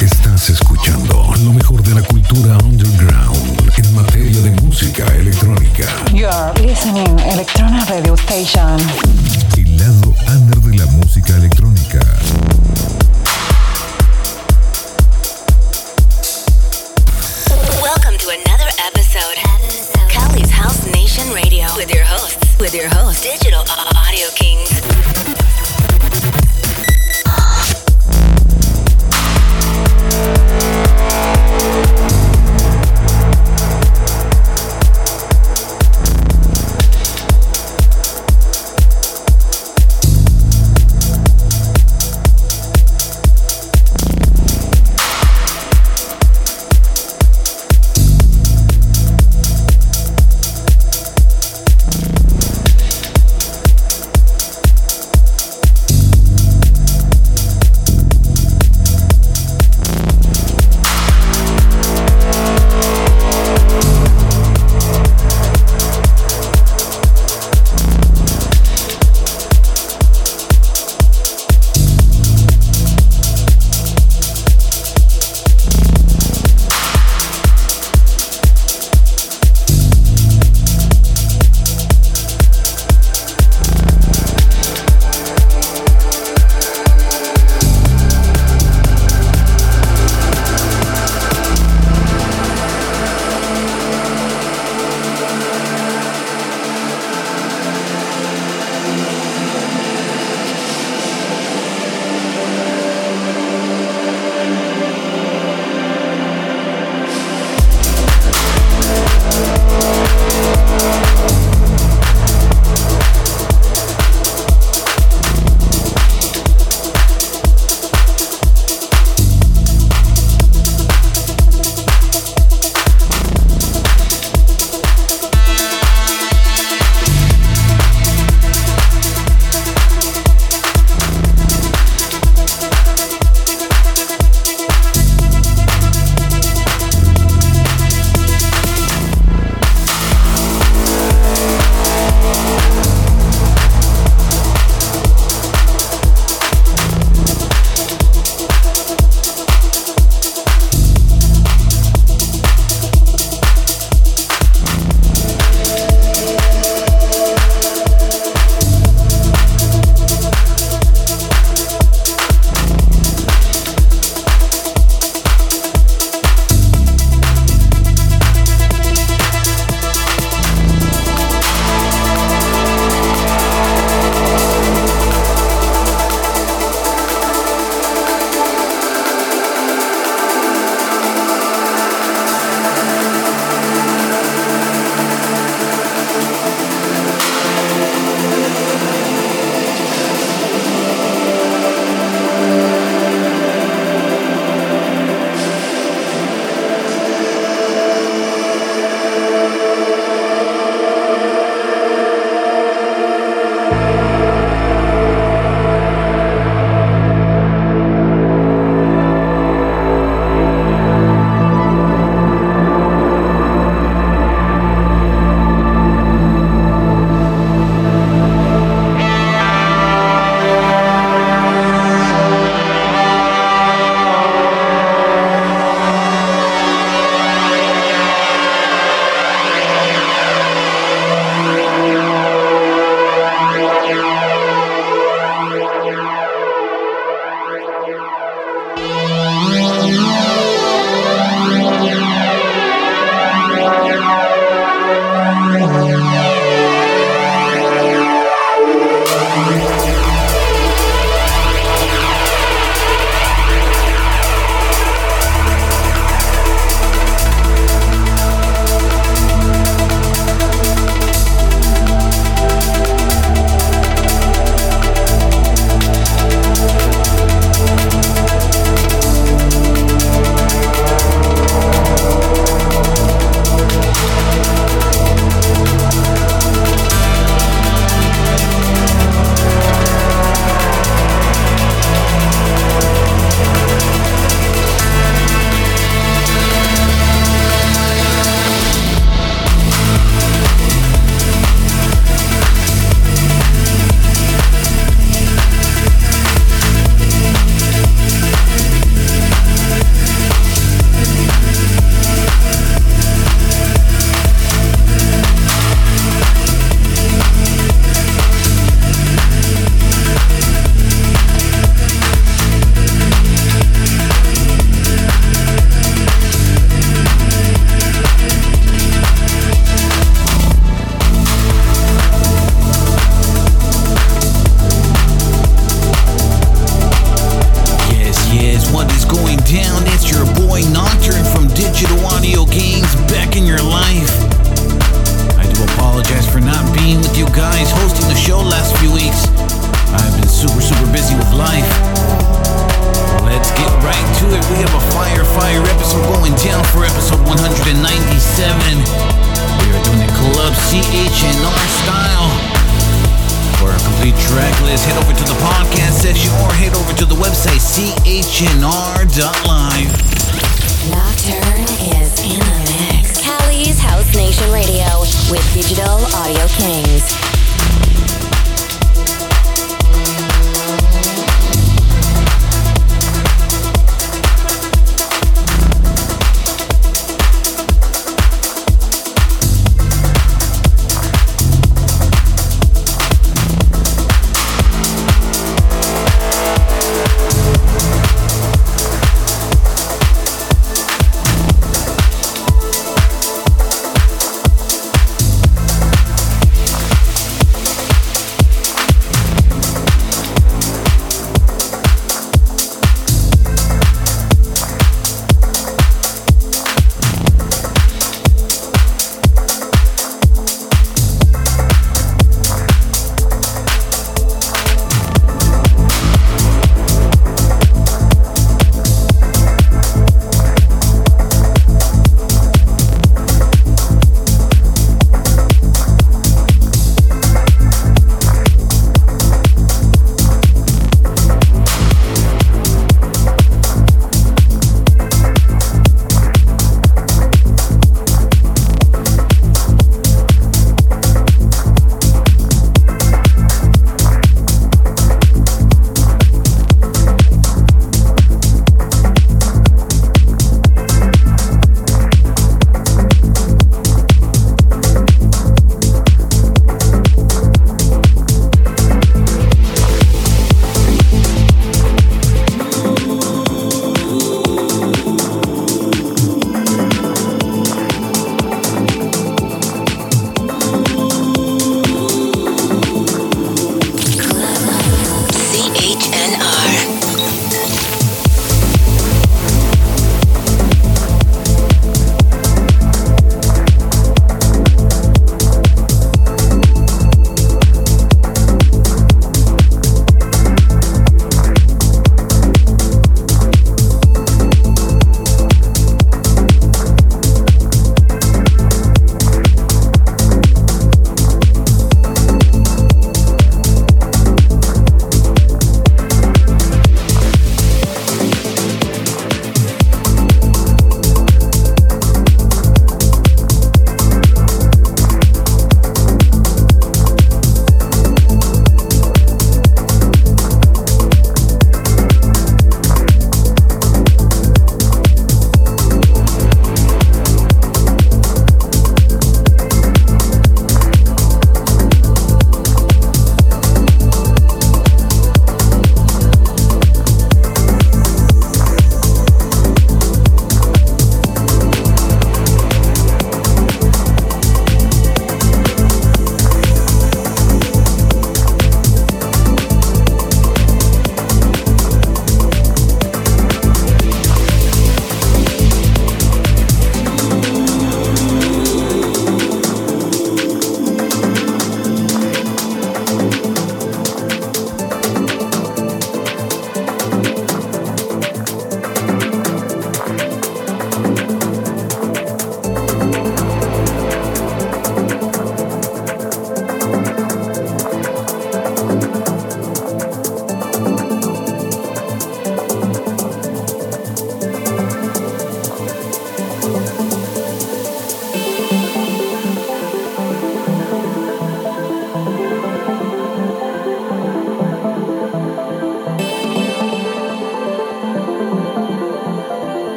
Estás escuchando lo mejor de la cultura underground en materia de música electrónica. You're listening Electrona Radio Station. El lado under de la música electrónica. House Nation Radio. With your hosts, with your host, Digital Audio Kings.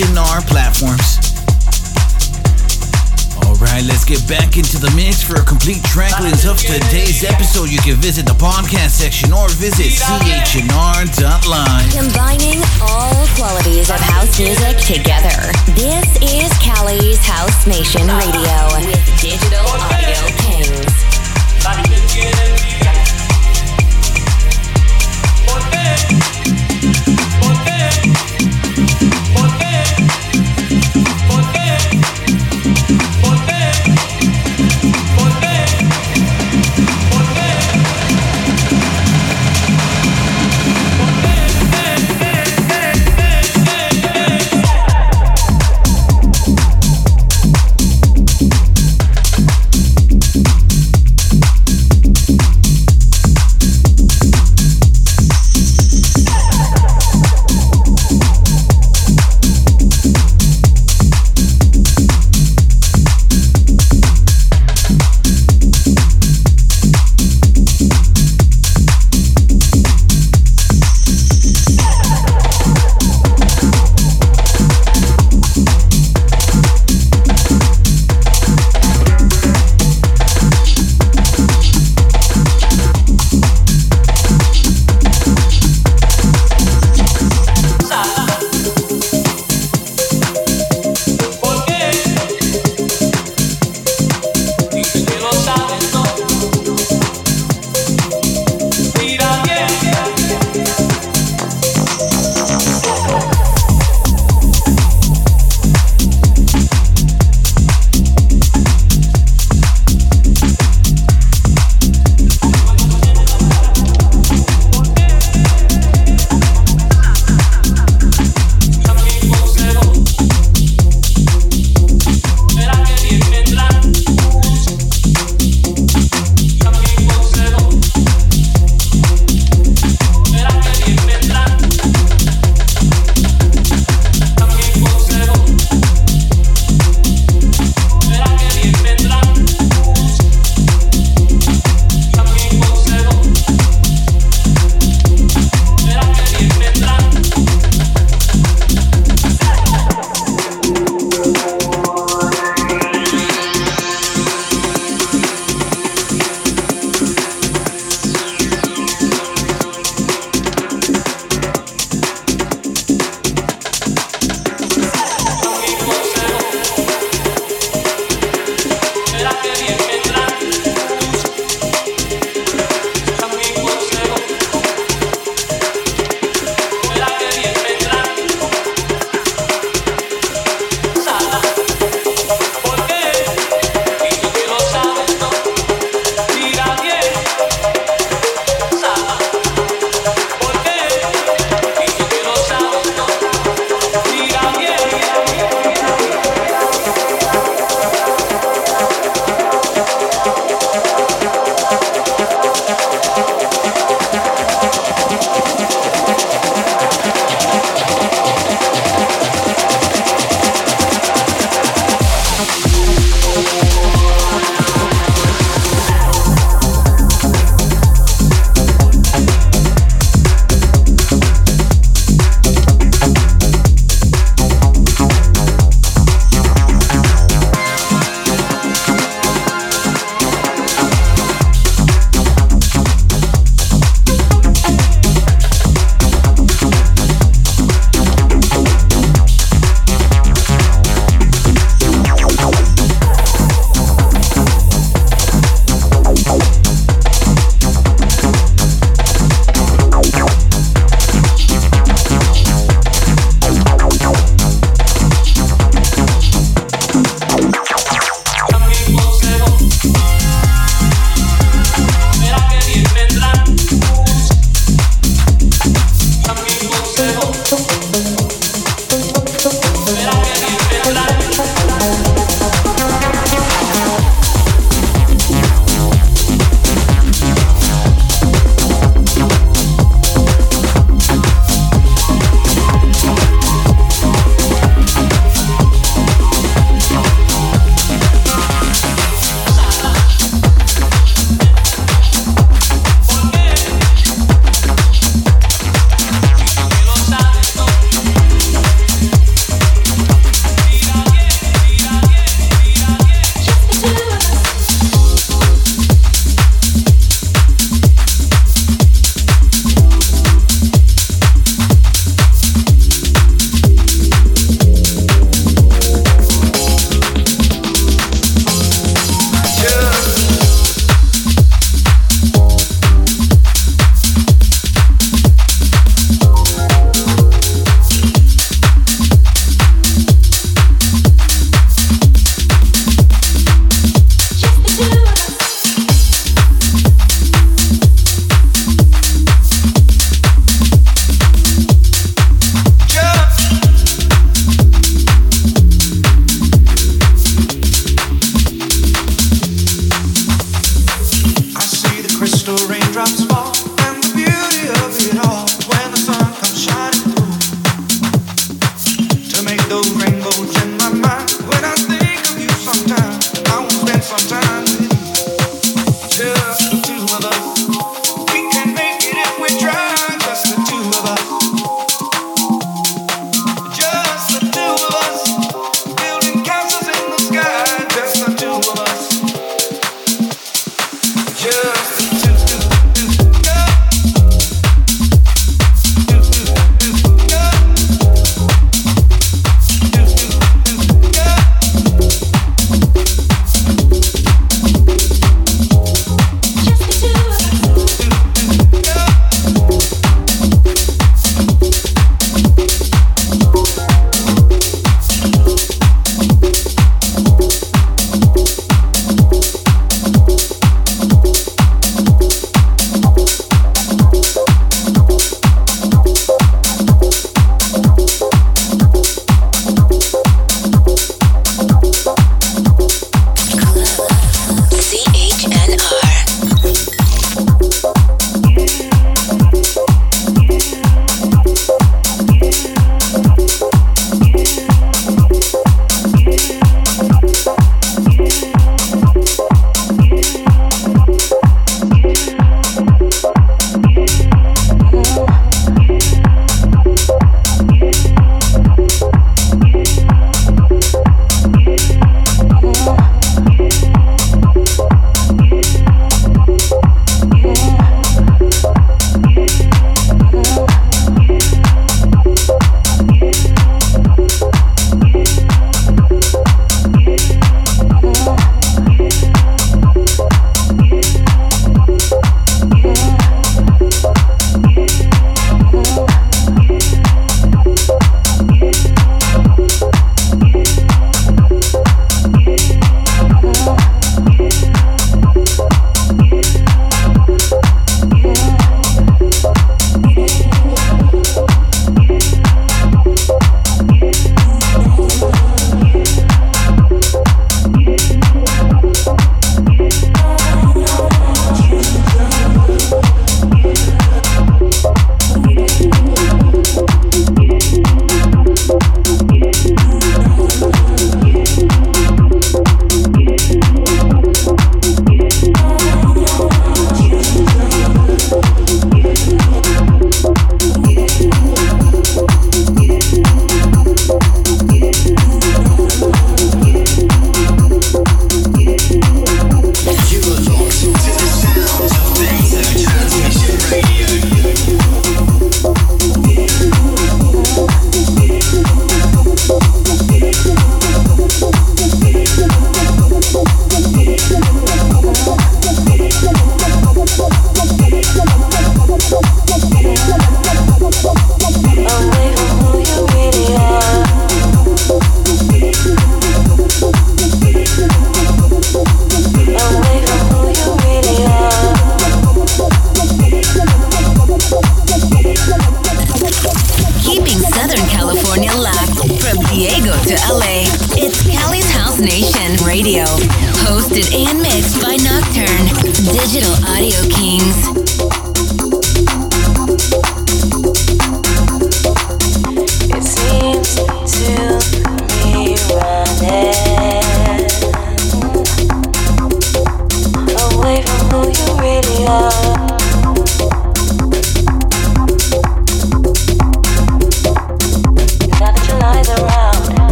and our platforms. Alright, let's get back into the mix for a complete track list of today's episode. You can visit the podcast section or visit chnr.live. Combining all qualities of house music together. This is Cali's House Nation Radio with digital audio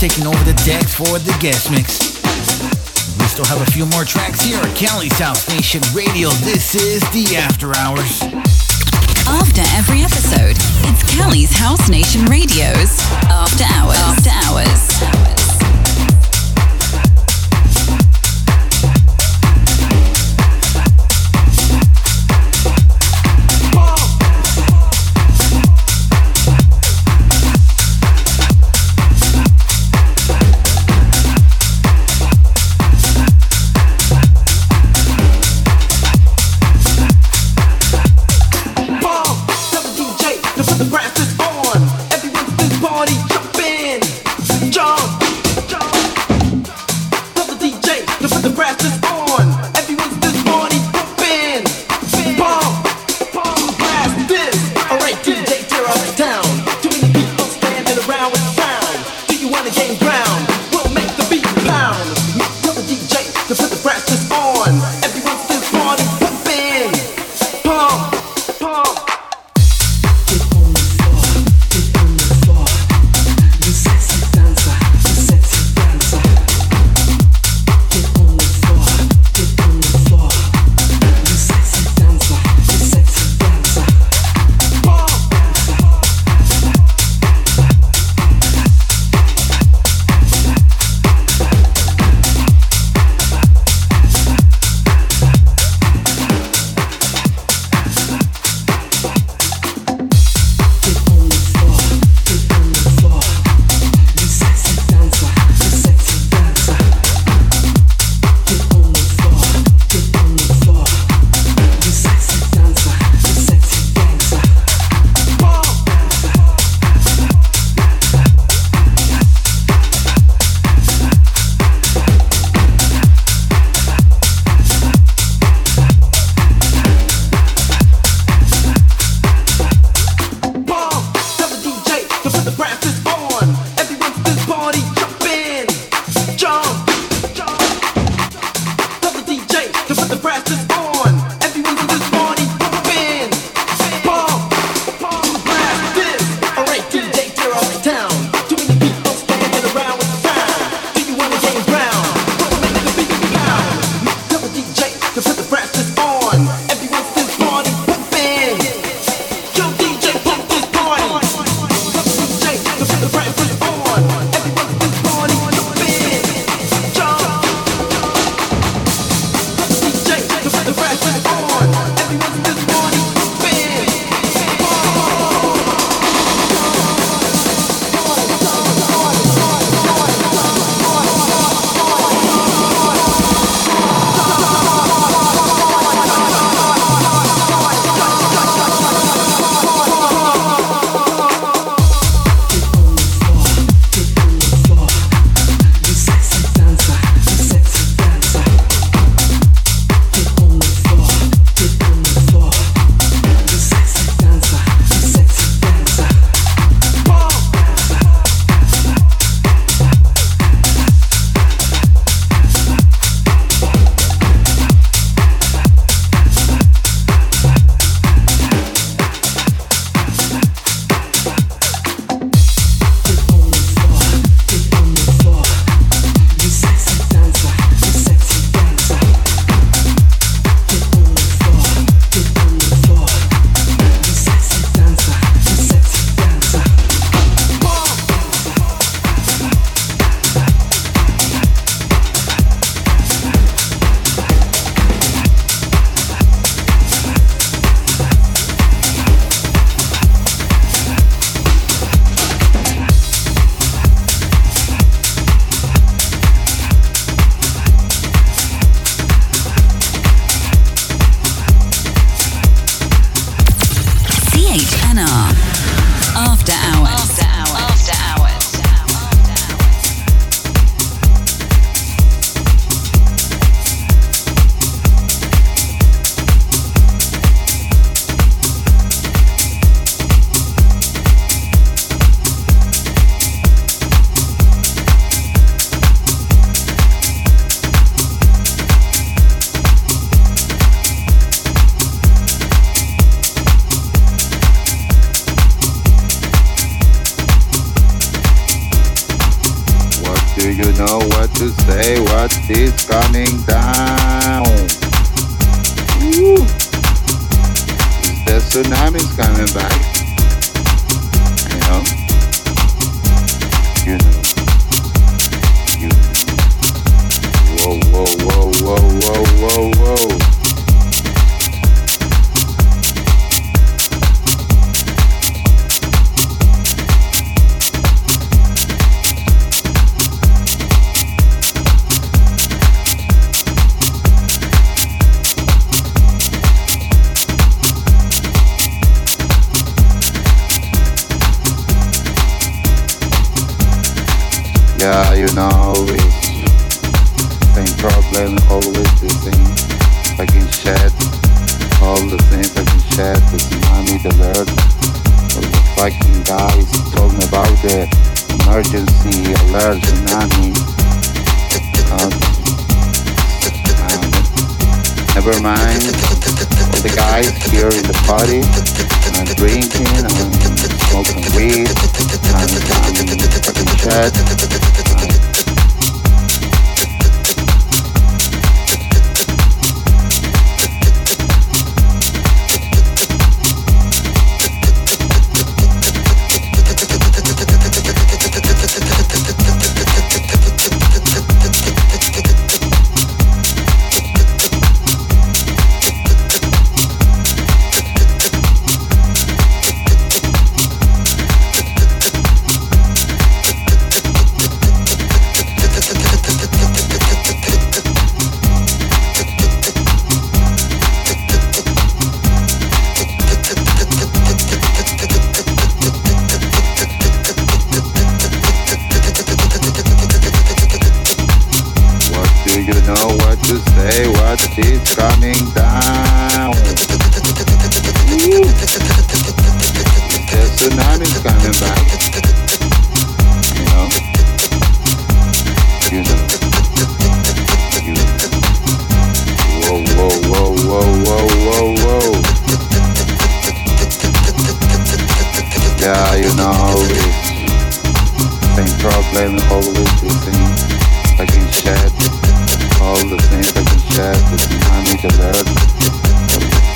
taking over the decks for the guest mix. We still have a few more tracks here at Cali's House Nation Radio. This is the After Hours. After every episode, it's Cali's House Nation Radio's After Hours. After Hours. tsunami's coming back.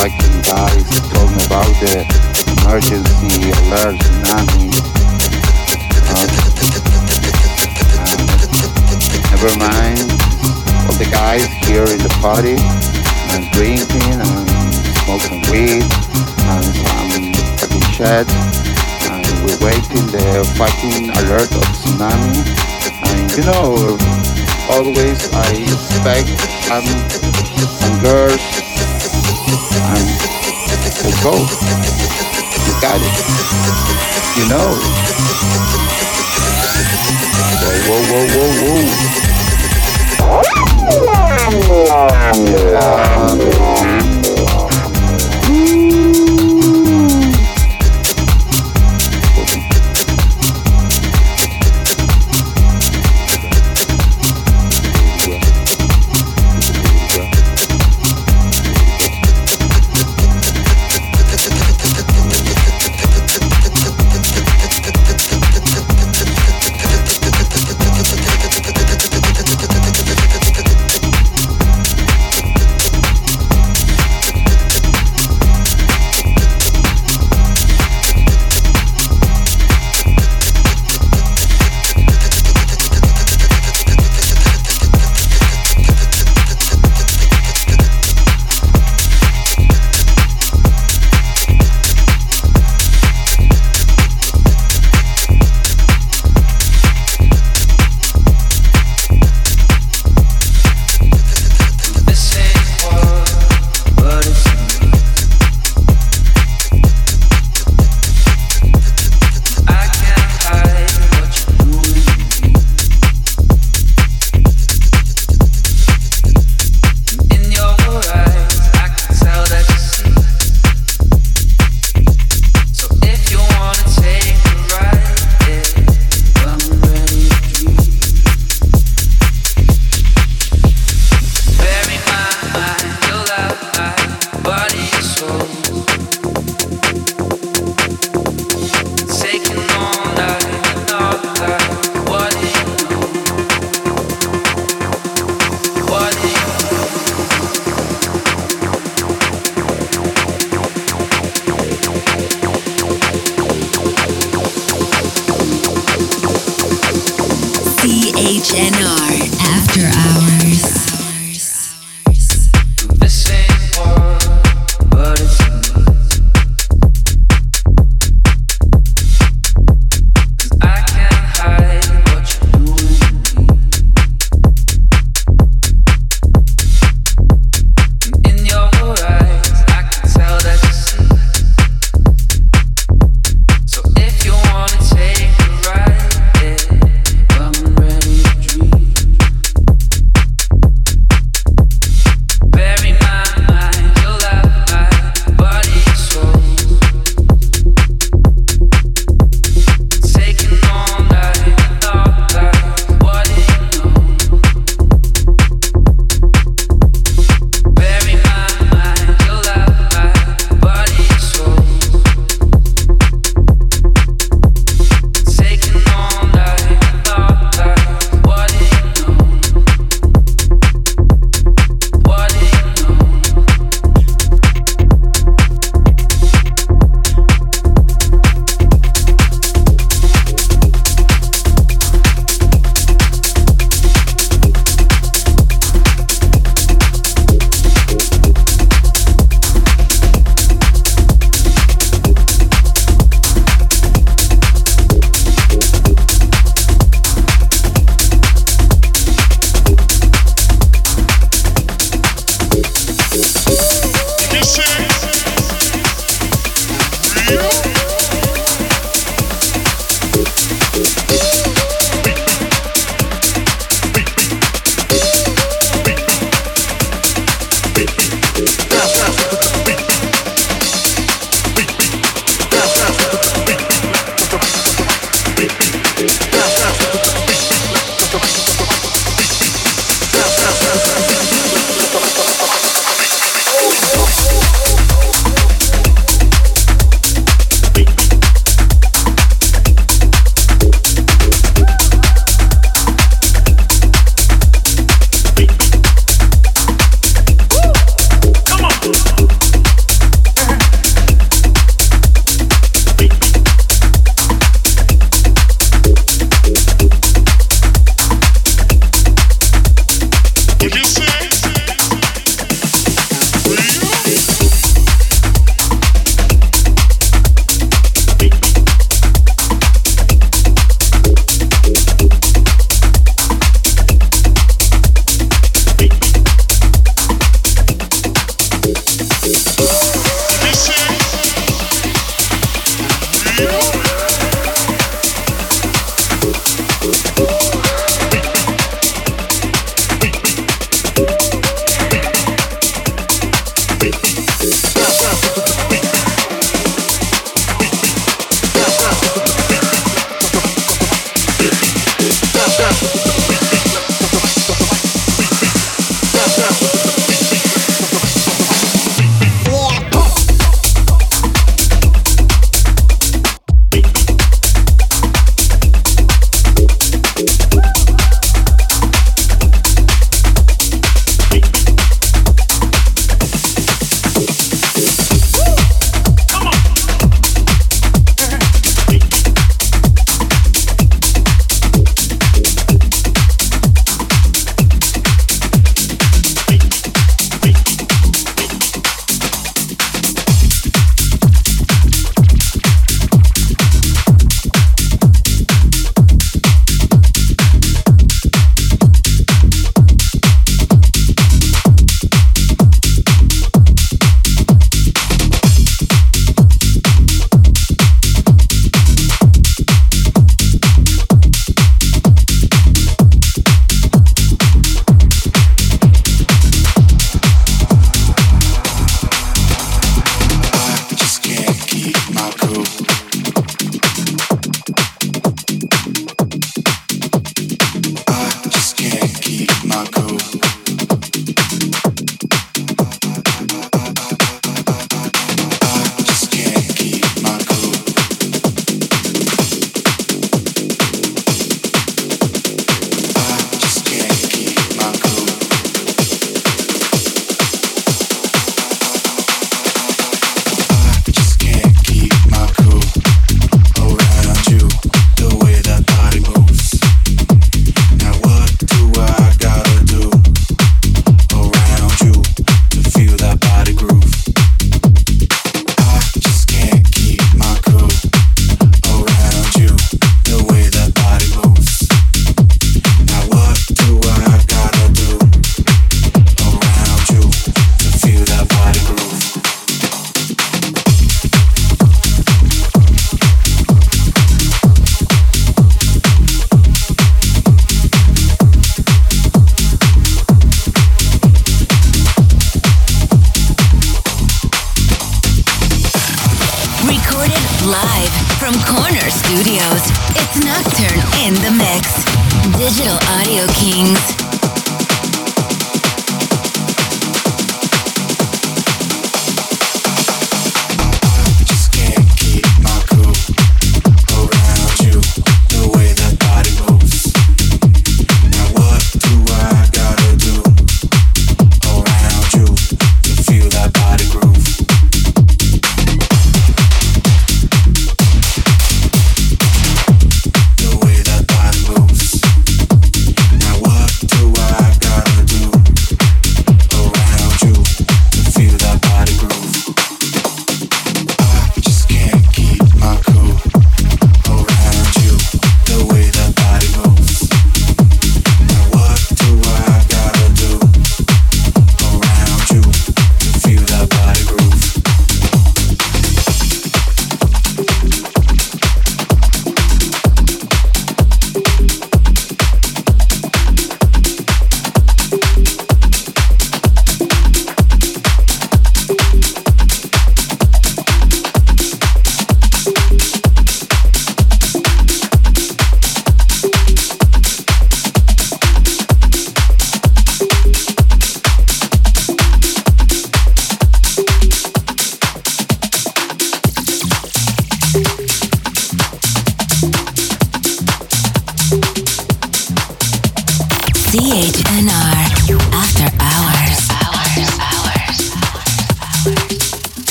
fucking guys talking about the emergency alert tsunami. Uh, never mind. All the guys here in the party and drinking and smoking weed and some fucking shit. And we're waiting the fucking alert of tsunami. And you know, always I expect some, some girls I'm the go. You got it. You know. Whoa, whoa, whoa, whoa, whoa. Um, and no.